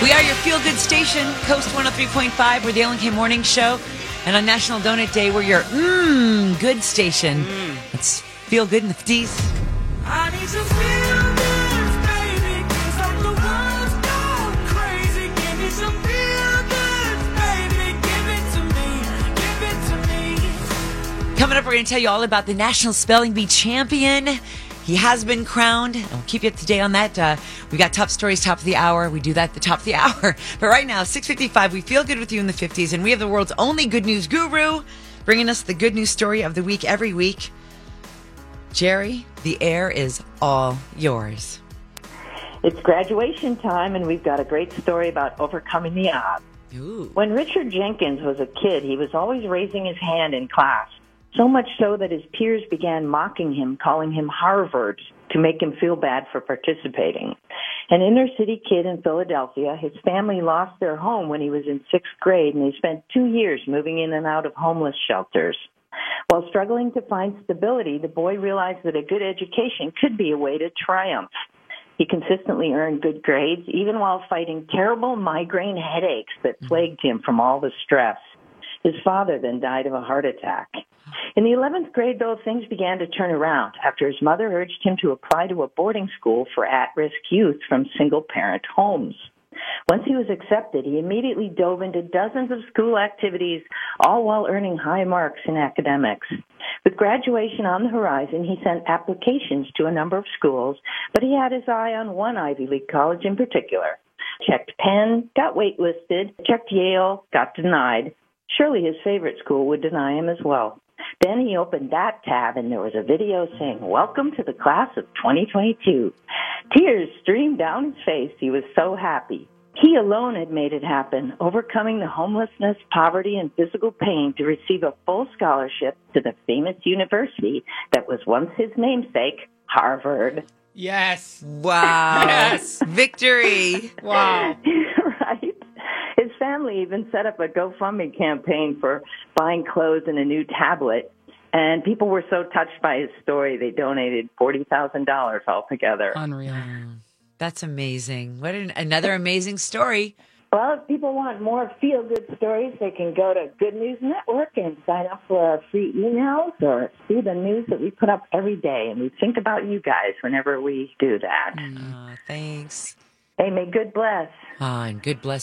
We are your feel good station, Coast 103.5. We're the Ellen K Morning Show. And on National Donut Day, we're your mmm good station. Mm. Let's feel good in the 50s. I need to feel good, baby, 'cause like the world's gone crazy. Give me some feel good, baby. Give it to me, give it to me. Coming up, we're going to tell you all about the National Spelling Bee champion. He has been crowned. We'll keep you up to date on that. Uh, we got top stories, top of the hour. We do that at the top of the hour. But right now, 6.55, we feel good with you in the 50s. And we have the world's only good news guru bringing us the good news story of the week every week. Geri, the air is all yours. It's graduation time, and we've got a great story about overcoming the odds. Ooh. When Richard Jenkins was a kid, he was always raising his hand in class, so much so that his peers began mocking him, calling him Harvard to make him feel bad for participating. An inner city kid in Philadelphia, his family lost their home when he was in sixth grade, and they spent two years moving in and out of homeless shelters. While struggling to find stability, the boy realized that a good education could be a way to triumph. He consistently earned good grades, even while fighting terrible migraine headaches that mm-hmm. plagued him from all the stress. His father then died of a heart attack. In the 11th grade, though, things began to turn around after his mother urged him to apply to a boarding school for at risk youth from single parent homes. Once he was accepted, he immediately dove into dozens of school activities, all while earning high marks in academics. With graduation on the horizon, he sent applications to a number of schools, but he had his eye on one Ivy League college in particular. Checked Penn, got waitlisted, checked Yale, got denied. Surely his favorite school would deny him as well. Then he opened that tab and there was a video saying, Welcome to the class of 2022. Tears streamed down his face. He was so happy. He alone had made it happen, overcoming the homelessness, poverty, and physical pain to receive a full scholarship to the famous university that was once his namesake, Harvard. Yes. Wow. Yes. Victory. Wow. Family even set up a GoFundMe campaign for buying clothes and a new tablet. And people were so touched by his story, they donated $40,000 altogether. Unreal. That's amazing. What an, another amazing story. Well, if people want more feel good stories, they can go to Good News Network and sign up for our free emails or see the news that we put up every day. And we think about you guys whenever we do that. Thanks. Hey, may good bless. Ah, and good bless